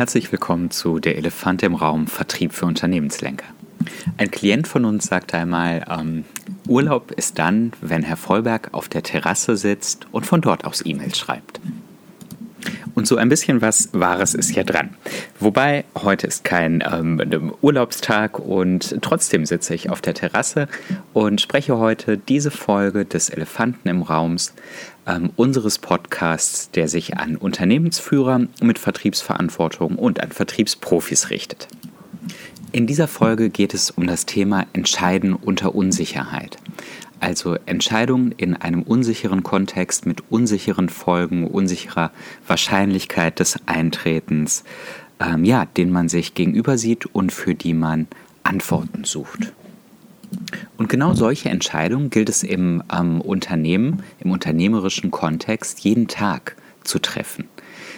Herzlich willkommen zu Der Elefant im Raum Vertrieb für Unternehmenslenker. Ein Klient von uns sagte einmal, ähm, Urlaub ist dann, wenn Herr Vollberg auf der Terrasse sitzt und von dort aus E-Mails schreibt. Und so ein bisschen was Wahres ist hier dran. Wobei, heute ist kein ähm, Urlaubstag und trotzdem sitze ich auf der Terrasse und spreche heute diese Folge des Elefanten im Raums ähm, unseres Podcasts, der sich an Unternehmensführer mit Vertriebsverantwortung und an Vertriebsprofis richtet. In dieser Folge geht es um das Thema Entscheiden unter Unsicherheit. Also Entscheidungen in einem unsicheren Kontext mit unsicheren Folgen, unsicherer Wahrscheinlichkeit des Eintretens, ähm, ja, den man sich gegenüber sieht und für die man Antworten sucht. Und genau solche Entscheidungen gilt es im ähm, Unternehmen, im unternehmerischen Kontext jeden Tag zu treffen.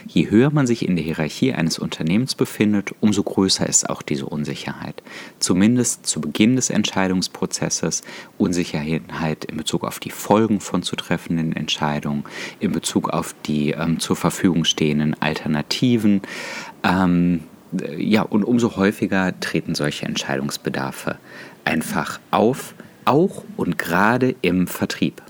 Je höher man sich in der Hierarchie eines Unternehmens befindet, umso größer ist auch diese Unsicherheit. Zumindest zu Beginn des Entscheidungsprozesses Unsicherheit in Bezug auf die Folgen von zu treffenden Entscheidungen, in Bezug auf die ähm, zur Verfügung stehenden Alternativen. Ähm, ja, und umso häufiger treten solche Entscheidungsbedarfe einfach auf, auch und gerade im Vertrieb.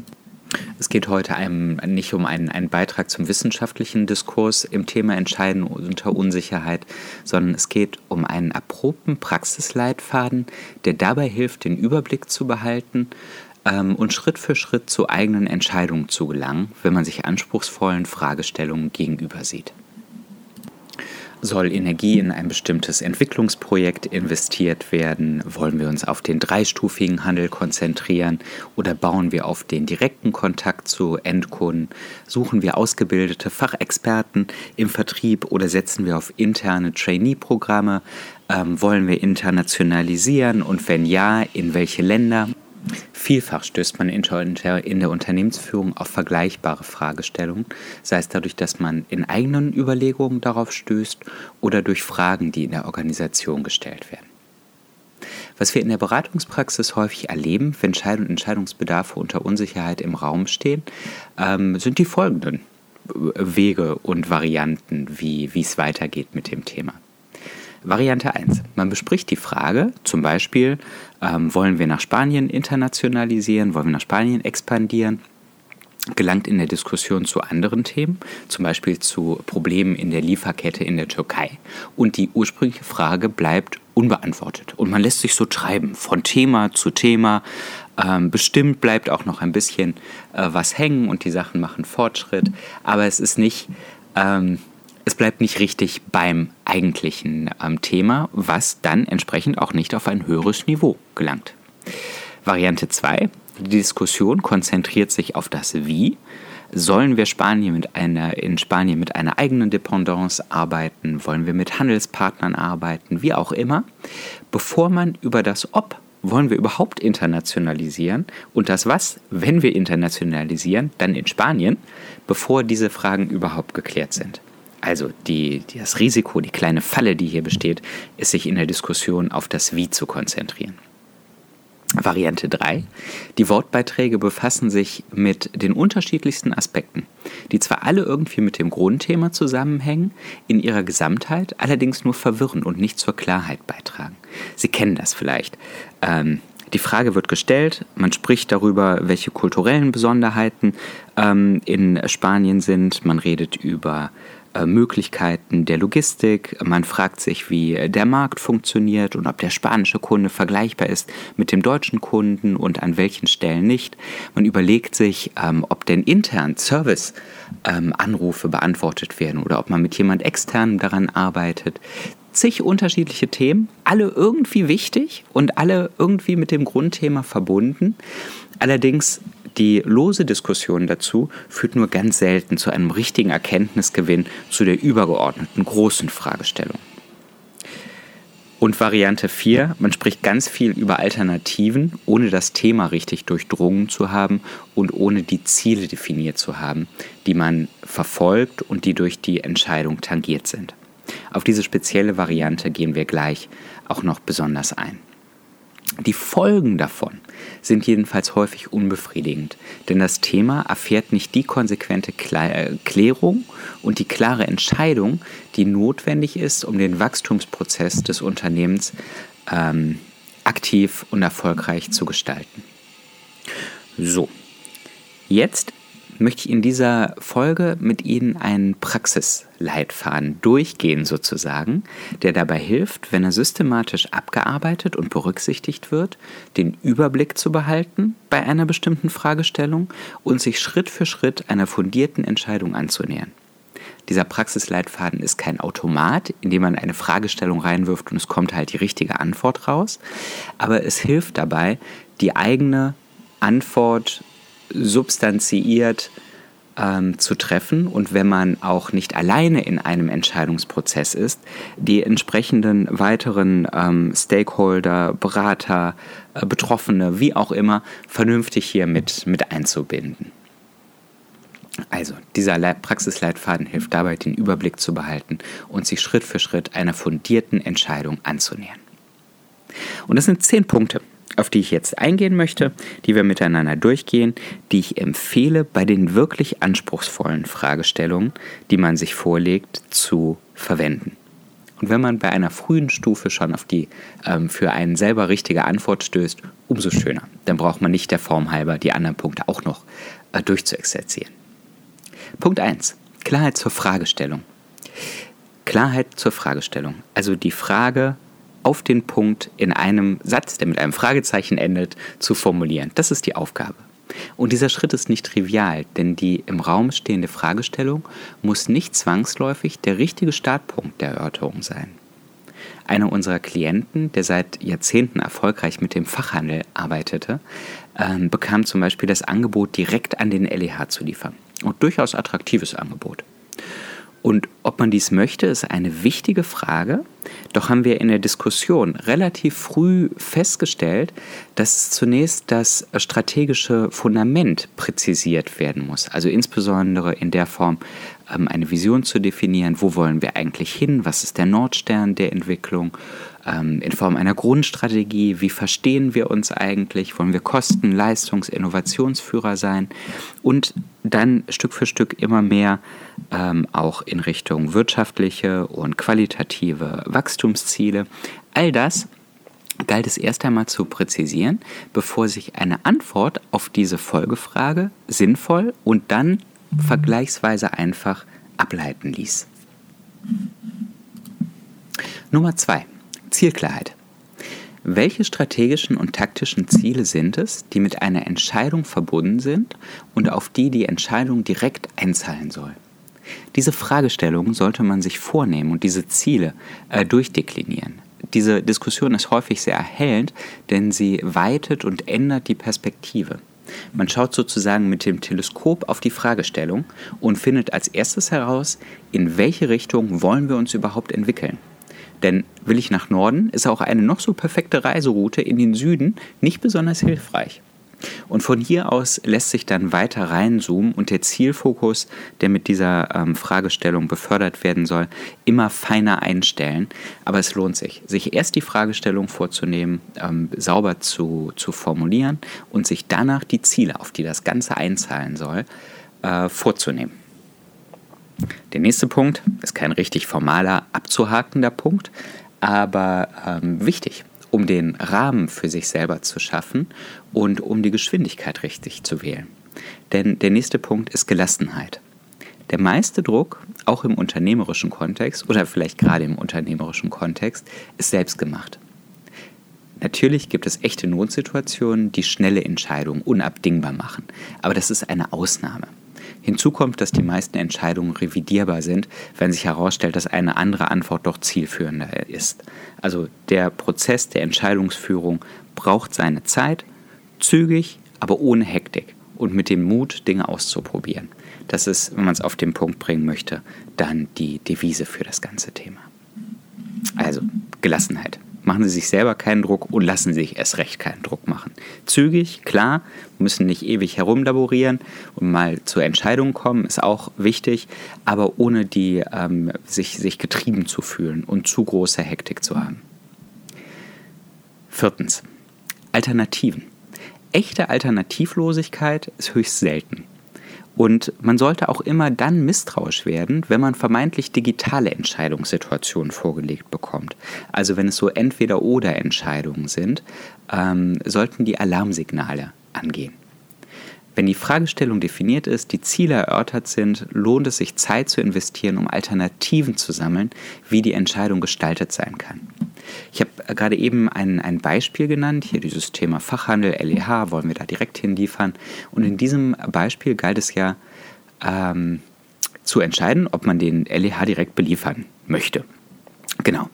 Es geht heute einem nicht um einen, einen Beitrag zum wissenschaftlichen Diskurs im Thema Entscheiden unter Unsicherheit, sondern es geht um einen erprobten Praxisleitfaden, der dabei hilft, den Überblick zu behalten ähm, und Schritt für Schritt zu eigenen Entscheidungen zu gelangen, wenn man sich anspruchsvollen Fragestellungen gegenüber sieht. Soll Energie in ein bestimmtes Entwicklungsprojekt investiert werden? Wollen wir uns auf den dreistufigen Handel konzentrieren oder bauen wir auf den direkten Kontakt zu Endkunden? Suchen wir ausgebildete Fachexperten im Vertrieb oder setzen wir auf interne Trainee-Programme? Ähm, wollen wir internationalisieren und wenn ja, in welche Länder? Vielfach stößt man in der Unternehmensführung auf vergleichbare Fragestellungen, sei es dadurch, dass man in eigenen Überlegungen darauf stößt oder durch Fragen, die in der Organisation gestellt werden. Was wir in der Beratungspraxis häufig erleben, wenn Entscheidung und Entscheidungsbedarfe unter Unsicherheit im Raum stehen, ähm, sind die folgenden Wege und Varianten, wie es weitergeht mit dem Thema. Variante 1. Man bespricht die Frage, zum Beispiel, ähm, wollen wir nach Spanien internationalisieren, wollen wir nach Spanien expandieren, gelangt in der Diskussion zu anderen Themen, zum Beispiel zu Problemen in der Lieferkette in der Türkei. Und die ursprüngliche Frage bleibt unbeantwortet. Und man lässt sich so treiben, von Thema zu Thema. Ähm, bestimmt bleibt auch noch ein bisschen äh, was hängen und die Sachen machen Fortschritt. Aber es ist nicht ähm, es bleibt nicht richtig beim eigentlichen ähm, Thema, was dann entsprechend auch nicht auf ein höheres Niveau gelangt. Variante 2. Die Diskussion konzentriert sich auf das Wie. Sollen wir Spanien mit einer, in Spanien mit einer eigenen Dependance arbeiten? Wollen wir mit Handelspartnern arbeiten? Wie auch immer. Bevor man über das Ob wollen wir überhaupt internationalisieren und das was, wenn wir internationalisieren, dann in Spanien, bevor diese Fragen überhaupt geklärt sind. Also die, das Risiko, die kleine Falle, die hier besteht, ist sich in der Diskussion auf das Wie zu konzentrieren. Variante 3. Die Wortbeiträge befassen sich mit den unterschiedlichsten Aspekten, die zwar alle irgendwie mit dem Grundthema zusammenhängen, in ihrer Gesamtheit allerdings nur verwirren und nicht zur Klarheit beitragen. Sie kennen das vielleicht. Ähm, die Frage wird gestellt, man spricht darüber, welche kulturellen Besonderheiten ähm, in Spanien sind, man redet über Möglichkeiten der Logistik. Man fragt sich, wie der Markt funktioniert und ob der spanische Kunde vergleichbar ist mit dem deutschen Kunden und an welchen Stellen nicht. Man überlegt sich, ähm, ob denn intern Service-Anrufe ähm, beantwortet werden oder ob man mit jemand externem daran arbeitet. Zig unterschiedliche Themen, alle irgendwie wichtig und alle irgendwie mit dem Grundthema verbunden. Allerdings die lose Diskussion dazu führt nur ganz selten zu einem richtigen Erkenntnisgewinn zu der übergeordneten großen Fragestellung. Und Variante 4, man spricht ganz viel über Alternativen, ohne das Thema richtig durchdrungen zu haben und ohne die Ziele definiert zu haben, die man verfolgt und die durch die Entscheidung tangiert sind. Auf diese spezielle Variante gehen wir gleich auch noch besonders ein. Die Folgen davon sind jedenfalls häufig unbefriedigend, denn das Thema erfährt nicht die konsequente äh, Klärung und die klare Entscheidung, die notwendig ist, um den Wachstumsprozess des Unternehmens ähm, aktiv und erfolgreich zu gestalten. So, jetzt möchte ich in dieser Folge mit Ihnen einen Praxisleitfaden durchgehen sozusagen, der dabei hilft, wenn er systematisch abgearbeitet und berücksichtigt wird, den Überblick zu behalten bei einer bestimmten Fragestellung und sich Schritt für Schritt einer fundierten Entscheidung anzunähern. Dieser Praxisleitfaden ist kein Automat, in dem man eine Fragestellung reinwirft und es kommt halt die richtige Antwort raus, aber es hilft dabei, die eigene Antwort substanziiert ähm, zu treffen und wenn man auch nicht alleine in einem Entscheidungsprozess ist, die entsprechenden weiteren ähm, Stakeholder, Berater, äh, Betroffene, wie auch immer, vernünftig hier mit, mit einzubinden. Also, dieser Praxisleitfaden hilft dabei, den Überblick zu behalten und sich Schritt für Schritt einer fundierten Entscheidung anzunähern. Und das sind zehn Punkte auf die ich jetzt eingehen möchte, die wir miteinander durchgehen, die ich empfehle, bei den wirklich anspruchsvollen Fragestellungen, die man sich vorlegt, zu verwenden. Und wenn man bei einer frühen Stufe schon auf die ähm, für einen selber richtige Antwort stößt, umso schöner. Dann braucht man nicht der Form halber die anderen Punkte auch noch äh, durchzuexerzieren. Punkt 1. Klarheit zur Fragestellung. Klarheit zur Fragestellung. Also die Frage, auf den Punkt in einem Satz, der mit einem Fragezeichen endet, zu formulieren. Das ist die Aufgabe. Und dieser Schritt ist nicht trivial, denn die im Raum stehende Fragestellung muss nicht zwangsläufig der richtige Startpunkt der Erörterung sein. Einer unserer Klienten, der seit Jahrzehnten erfolgreich mit dem Fachhandel arbeitete, äh, bekam zum Beispiel das Angebot, direkt an den LEH zu liefern. Und durchaus attraktives Angebot. Und ob man dies möchte, ist eine wichtige Frage. Doch haben wir in der Diskussion relativ früh festgestellt, dass zunächst das strategische Fundament präzisiert werden muss. Also insbesondere in der Form, ähm, eine Vision zu definieren, wo wollen wir eigentlich hin, was ist der Nordstern der Entwicklung, ähm, in Form einer Grundstrategie, wie verstehen wir uns eigentlich, wollen wir Kosten-, Leistungs-, Innovationsführer sein und dann Stück für Stück immer mehr ähm, auch in Richtung wirtschaftliche und qualitative Wachstumsziele. All das galt es erst einmal zu präzisieren, bevor sich eine Antwort auf diese Folgefrage sinnvoll und dann vergleichsweise einfach ableiten ließ. Nummer zwei. Zielklarheit. Welche strategischen und taktischen Ziele sind es, die mit einer Entscheidung verbunden sind und auf die die Entscheidung direkt einzahlen soll? Diese Fragestellungen sollte man sich vornehmen und diese Ziele äh, durchdeklinieren. Diese Diskussion ist häufig sehr erhellend, denn sie weitet und ändert die Perspektive. Man schaut sozusagen mit dem Teleskop auf die Fragestellung und findet als erstes heraus, in welche Richtung wollen wir uns überhaupt entwickeln. Denn will ich nach Norden, ist auch eine noch so perfekte Reiseroute in den Süden nicht besonders hilfreich. Und von hier aus lässt sich dann weiter reinzoomen und der Zielfokus, der mit dieser ähm, Fragestellung befördert werden soll, immer feiner einstellen. Aber es lohnt sich, sich erst die Fragestellung vorzunehmen, ähm, sauber zu, zu formulieren und sich danach die Ziele, auf die das Ganze einzahlen soll, äh, vorzunehmen. Der nächste Punkt ist kein richtig formaler, abzuhakender Punkt, aber ähm, wichtig um den Rahmen für sich selber zu schaffen und um die Geschwindigkeit richtig zu wählen. Denn der nächste Punkt ist Gelassenheit. Der meiste Druck, auch im unternehmerischen Kontext oder vielleicht gerade im unternehmerischen Kontext, ist selbstgemacht. Natürlich gibt es echte Notsituationen, die schnelle Entscheidungen unabdingbar machen, aber das ist eine Ausnahme. Hinzu kommt, dass die meisten Entscheidungen revidierbar sind, wenn sich herausstellt, dass eine andere Antwort doch zielführender ist. Also der Prozess der Entscheidungsführung braucht seine Zeit, zügig, aber ohne Hektik und mit dem Mut, Dinge auszuprobieren. Das ist, wenn man es auf den Punkt bringen möchte, dann die Devise für das ganze Thema. Also Gelassenheit. Machen Sie sich selber keinen Druck und lassen Sie sich erst recht keinen Druck machen. Zügig, klar, müssen nicht ewig herumlaborieren und mal zur Entscheidung kommen, ist auch wichtig, aber ohne die ähm, sich, sich getrieben zu fühlen und zu große Hektik zu haben. Viertens, Alternativen. Echte Alternativlosigkeit ist höchst selten. Und man sollte auch immer dann misstrauisch werden, wenn man vermeintlich digitale Entscheidungssituationen vorgelegt bekommt. Also wenn es so entweder-oder Entscheidungen sind, ähm, sollten die Alarmsignale angehen. Wenn die Fragestellung definiert ist, die Ziele erörtert sind, lohnt es sich Zeit zu investieren, um Alternativen zu sammeln, wie die Entscheidung gestaltet sein kann. Ich habe gerade eben ein, ein Beispiel genannt, hier dieses Thema Fachhandel, LEH, wollen wir da direkt hinliefern. Und in diesem Beispiel galt es ja ähm, zu entscheiden, ob man den LEH direkt beliefern möchte. Genau.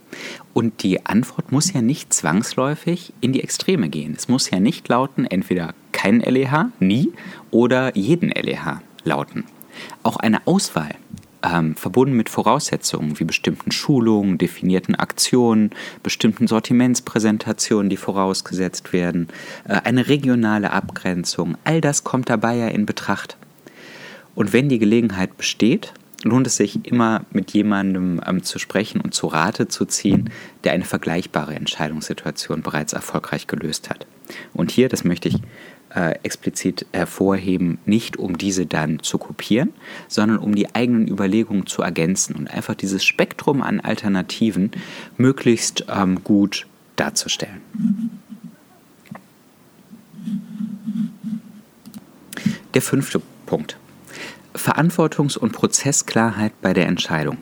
Und die Antwort muss ja nicht zwangsläufig in die Extreme gehen. Es muss ja nicht lauten, entweder kein LEH, nie, oder jeden LEH lauten. Auch eine Auswahl ähm, verbunden mit Voraussetzungen wie bestimmten Schulungen, definierten Aktionen, bestimmten Sortimentspräsentationen, die vorausgesetzt werden, äh, eine regionale Abgrenzung, all das kommt dabei ja in Betracht. Und wenn die Gelegenheit besteht, lohnt es sich immer mit jemandem ähm, zu sprechen und zu Rate zu ziehen, der eine vergleichbare Entscheidungssituation bereits erfolgreich gelöst hat. Und hier, das möchte ich äh, explizit hervorheben, nicht um diese dann zu kopieren, sondern um die eigenen Überlegungen zu ergänzen und einfach dieses Spektrum an Alternativen möglichst ähm, gut darzustellen. Der fünfte Punkt. Verantwortungs- und Prozessklarheit bei der Entscheidung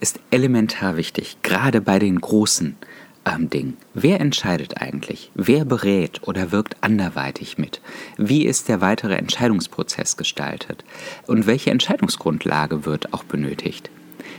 ist elementar wichtig, gerade bei den großen ähm, Ding. Wer entscheidet eigentlich? Wer berät oder wirkt anderweitig mit? Wie ist der weitere Entscheidungsprozess gestaltet? Und welche Entscheidungsgrundlage wird auch benötigt?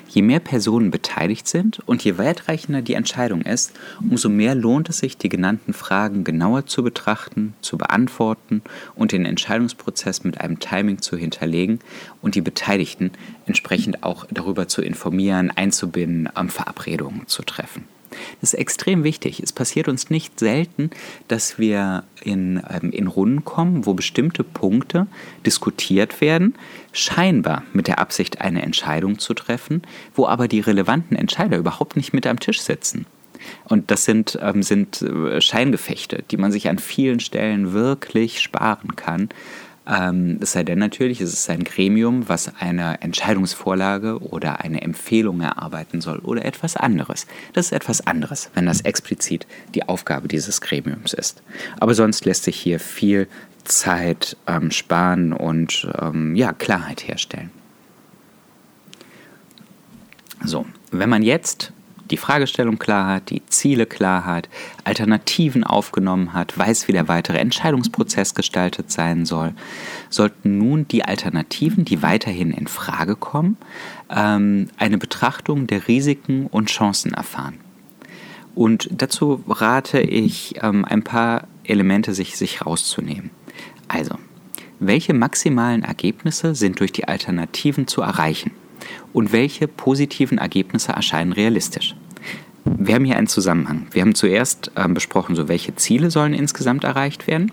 Je mehr Personen beteiligt sind und je weitreichender die Entscheidung ist, umso mehr lohnt es sich, die genannten Fragen genauer zu betrachten, zu beantworten und den Entscheidungsprozess mit einem Timing zu hinterlegen und die Beteiligten entsprechend auch darüber zu informieren, einzubinden, Verabredungen zu treffen. Das ist extrem wichtig. Es passiert uns nicht selten, dass wir in, ähm, in Runden kommen, wo bestimmte Punkte diskutiert werden, scheinbar mit der Absicht, eine Entscheidung zu treffen, wo aber die relevanten Entscheider überhaupt nicht mit am Tisch sitzen. Und das sind, ähm, sind äh, Scheingefechte, die man sich an vielen Stellen wirklich sparen kann, ähm, es sei denn natürlich, es ist ein Gremium, was eine Entscheidungsvorlage oder eine Empfehlung erarbeiten soll oder etwas anderes. Das ist etwas anderes, wenn das explizit die Aufgabe dieses Gremiums ist. Aber sonst lässt sich hier viel Zeit ähm, sparen und ähm, ja, Klarheit herstellen. So, wenn man jetzt die Fragestellung klar hat, die Ziele klar hat, Alternativen aufgenommen hat, weiß, wie der weitere Entscheidungsprozess gestaltet sein soll, sollten nun die Alternativen, die weiterhin in Frage kommen, ähm, eine Betrachtung der Risiken und Chancen erfahren. Und dazu rate ich, ähm, ein paar Elemente sich, sich rauszunehmen. Also, welche maximalen Ergebnisse sind durch die Alternativen zu erreichen? Und welche positiven Ergebnisse erscheinen realistisch. Wir haben hier einen Zusammenhang. Wir haben zuerst ähm, besprochen, so welche Ziele sollen insgesamt erreicht werden.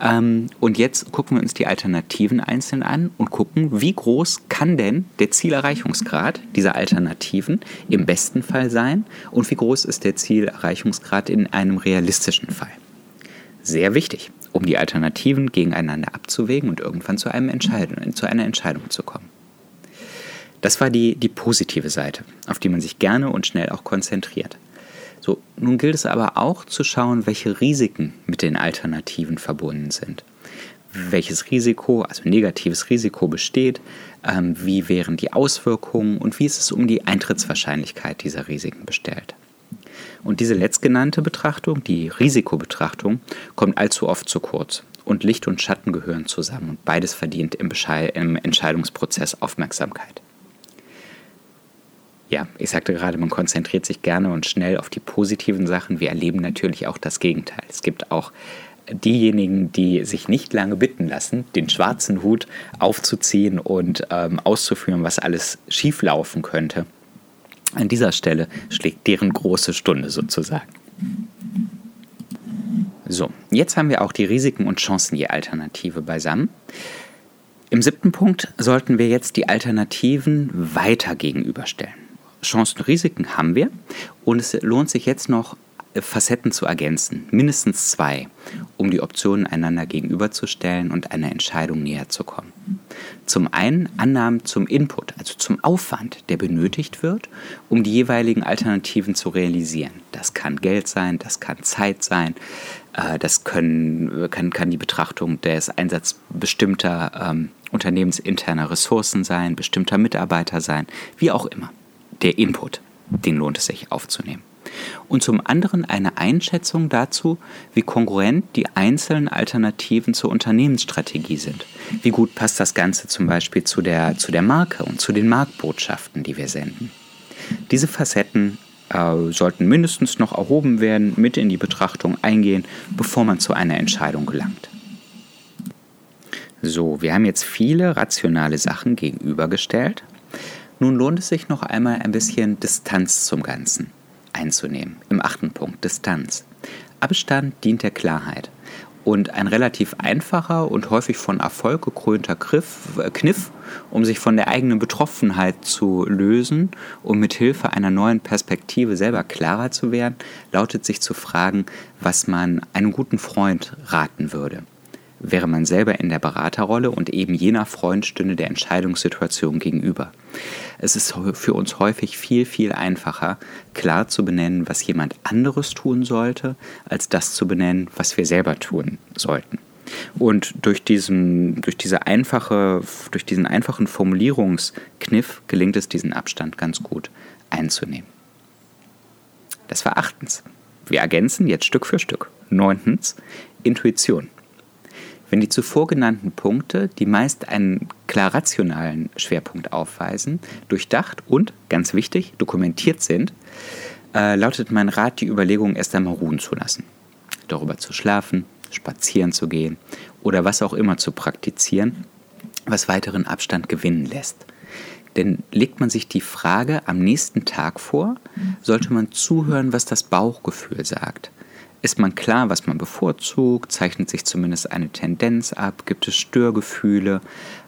Ähm, und jetzt gucken wir uns die Alternativen einzeln an und gucken, wie groß kann denn der Zielerreichungsgrad dieser Alternativen im besten Fall sein und wie groß ist der Zielerreichungsgrad in einem realistischen Fall. Sehr wichtig, um die Alternativen gegeneinander abzuwägen und irgendwann zu, einem Entscheidung, zu einer Entscheidung zu kommen. Das war die, die positive Seite, auf die man sich gerne und schnell auch konzentriert. So, nun gilt es aber auch zu schauen, welche Risiken mit den Alternativen verbunden sind. Welches Risiko, also negatives Risiko besteht, ähm, wie wären die Auswirkungen und wie ist es um die Eintrittswahrscheinlichkeit dieser Risiken bestellt. Und diese letztgenannte Betrachtung, die Risikobetrachtung, kommt allzu oft zu kurz. Und Licht und Schatten gehören zusammen und beides verdient im, im Entscheidungsprozess Aufmerksamkeit ja, ich sagte gerade, man konzentriert sich gerne und schnell auf die positiven Sachen. Wir erleben natürlich auch das Gegenteil. Es gibt auch diejenigen, die sich nicht lange bitten lassen, den schwarzen Hut aufzuziehen und ähm, auszuführen, was alles schieflaufen könnte. An dieser Stelle schlägt deren große Stunde sozusagen. So, jetzt haben wir auch die Risiken und Chancen je Alternative beisammen. Im siebten Punkt sollten wir jetzt die Alternativen weiter gegenüberstellen. Chancen und Risiken haben wir. Und es lohnt sich jetzt noch Facetten zu ergänzen, mindestens zwei, um die Optionen einander gegenüberzustellen und einer Entscheidung näher zu kommen. Zum einen Annahmen zum Input, also zum Aufwand, der benötigt wird, um die jeweiligen Alternativen zu realisieren. Das kann Geld sein, das kann Zeit sein, äh, das können, kann, kann die Betrachtung des Einsatzes bestimmter ähm, unternehmensinterner Ressourcen sein, bestimmter Mitarbeiter sein, wie auch immer. Der Input, den lohnt es sich aufzunehmen und zum anderen eine Einschätzung dazu, wie kongruent die einzelnen Alternativen zur Unternehmensstrategie sind. Wie gut passt das Ganze zum Beispiel zu der, zu der Marke und zu den Marktbotschaften, die wir senden. Diese Facetten äh, sollten mindestens noch erhoben werden, mit in die Betrachtung eingehen, bevor man zu einer Entscheidung gelangt. So, wir haben jetzt viele rationale Sachen gegenübergestellt. Nun lohnt es sich noch einmal ein bisschen Distanz zum Ganzen einzunehmen. Im achten Punkt, Distanz. Abstand dient der Klarheit. Und ein relativ einfacher und häufig von Erfolg gekrönter Griff, äh, Kniff, um sich von der eigenen Betroffenheit zu lösen und mit Hilfe einer neuen Perspektive selber klarer zu werden, lautet sich zu fragen, was man einem guten Freund raten würde wäre man selber in der Beraterrolle und eben jener Freund stünde der Entscheidungssituation gegenüber. Es ist für uns häufig viel, viel einfacher, klar zu benennen, was jemand anderes tun sollte, als das zu benennen, was wir selber tun sollten. Und durch diesen, durch diese einfache, durch diesen einfachen Formulierungskniff gelingt es, diesen Abstand ganz gut einzunehmen. Das war achtens. Wir ergänzen jetzt Stück für Stück. Neuntens, Intuition. Wenn die zuvor genannten Punkte, die meist einen klar rationalen Schwerpunkt aufweisen, durchdacht und, ganz wichtig, dokumentiert sind, äh, lautet mein Rat, die Überlegungen erst einmal ruhen zu lassen. Darüber zu schlafen, spazieren zu gehen oder was auch immer zu praktizieren, was weiteren Abstand gewinnen lässt. Denn legt man sich die Frage am nächsten Tag vor, sollte man zuhören, was das Bauchgefühl sagt. Ist man klar, was man bevorzugt? Zeichnet sich zumindest eine Tendenz ab? Gibt es Störgefühle?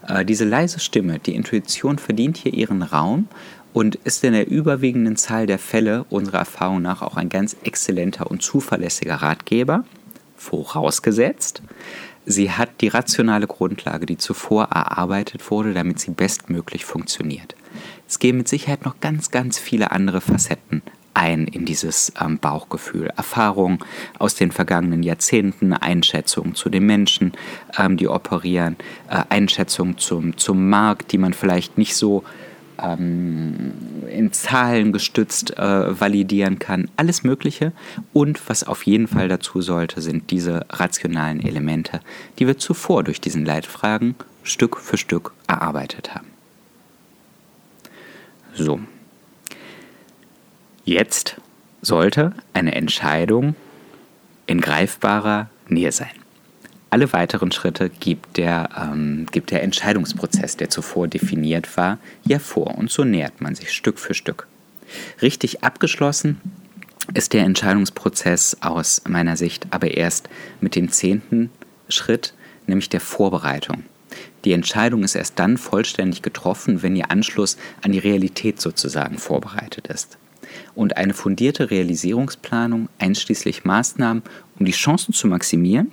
Äh, diese leise Stimme, die Intuition verdient hier ihren Raum und ist in der überwiegenden Zahl der Fälle unserer Erfahrung nach auch ein ganz exzellenter und zuverlässiger Ratgeber, vorausgesetzt, sie hat die rationale Grundlage, die zuvor erarbeitet wurde, damit sie bestmöglich funktioniert. Es gehen mit Sicherheit noch ganz, ganz viele andere Facetten ein in dieses ähm, Bauchgefühl. Erfahrung aus den vergangenen Jahrzehnten, Einschätzungen zu den Menschen, ähm, die operieren, äh, Einschätzungen zum, zum Markt, die man vielleicht nicht so ähm, in Zahlen gestützt äh, validieren kann. Alles Mögliche. Und was auf jeden Fall dazu sollte, sind diese rationalen Elemente, die wir zuvor durch diesen Leitfragen Stück für Stück erarbeitet haben. So, Jetzt sollte eine Entscheidung in greifbarer Nähe sein. Alle weiteren Schritte gibt der, ähm, gibt der Entscheidungsprozess, der zuvor definiert war, ja vor. Und so nähert man sich Stück für Stück. Richtig abgeschlossen ist der Entscheidungsprozess aus meiner Sicht aber erst mit dem zehnten Schritt, nämlich der Vorbereitung. Die Entscheidung ist erst dann vollständig getroffen, wenn ihr Anschluss an die Realität sozusagen vorbereitet ist und eine fundierte Realisierungsplanung einschließlich Maßnahmen, um die Chancen zu maximieren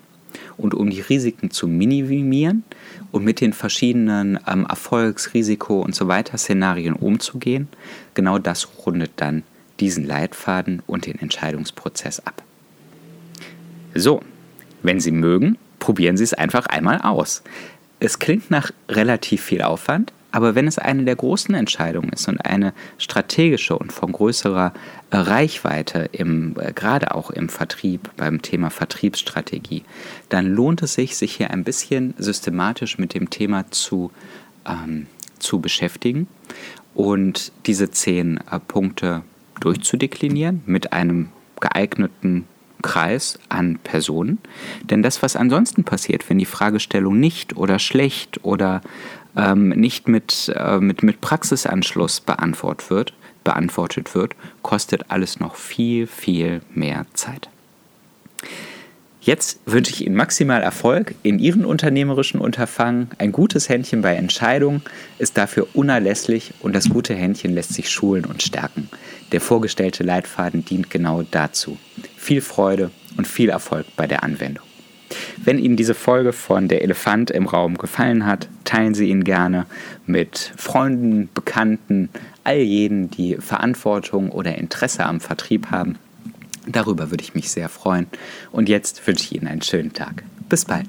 und um die Risiken zu minimieren und mit den verschiedenen ähm, Erfolgs-, und so weiter Szenarien umzugehen, genau das rundet dann diesen Leitfaden und den Entscheidungsprozess ab. So, wenn Sie mögen, probieren Sie es einfach einmal aus. Es klingt nach relativ viel Aufwand, aber wenn es eine der großen Entscheidungen ist und eine strategische und von größerer äh, Reichweite, im, äh, gerade auch im Vertrieb, beim Thema Vertriebsstrategie, dann lohnt es sich, sich hier ein bisschen systematisch mit dem Thema zu, ähm, zu beschäftigen und diese zehn äh, Punkte durchzudeklinieren mit einem geeigneten Kreis an Personen. Denn das, was ansonsten passiert, wenn die Fragestellung nicht oder schlecht oder ähm, nicht mit, äh, mit, mit Praxisanschluss beantwortet wird, beantwortet wird, kostet alles noch viel, viel mehr Zeit. Jetzt wünsche ich Ihnen maximal Erfolg in Ihren unternehmerischen Unterfangen. Ein gutes Händchen bei Entscheidungen ist dafür unerlässlich und das gute Händchen lässt sich schulen und stärken. Der vorgestellte Leitfaden dient genau dazu. viel Freude und viel Erfolg bei der Anwendung. Wenn Ihnen diese Folge von Der Elefant im Raum gefallen hat, teilen Sie ihn gerne mit Freunden, Bekannten, all jenen, die Verantwortung oder Interesse am Vertrieb haben. Darüber würde ich mich sehr freuen. Und jetzt wünsche ich Ihnen einen schönen Tag. Bis bald.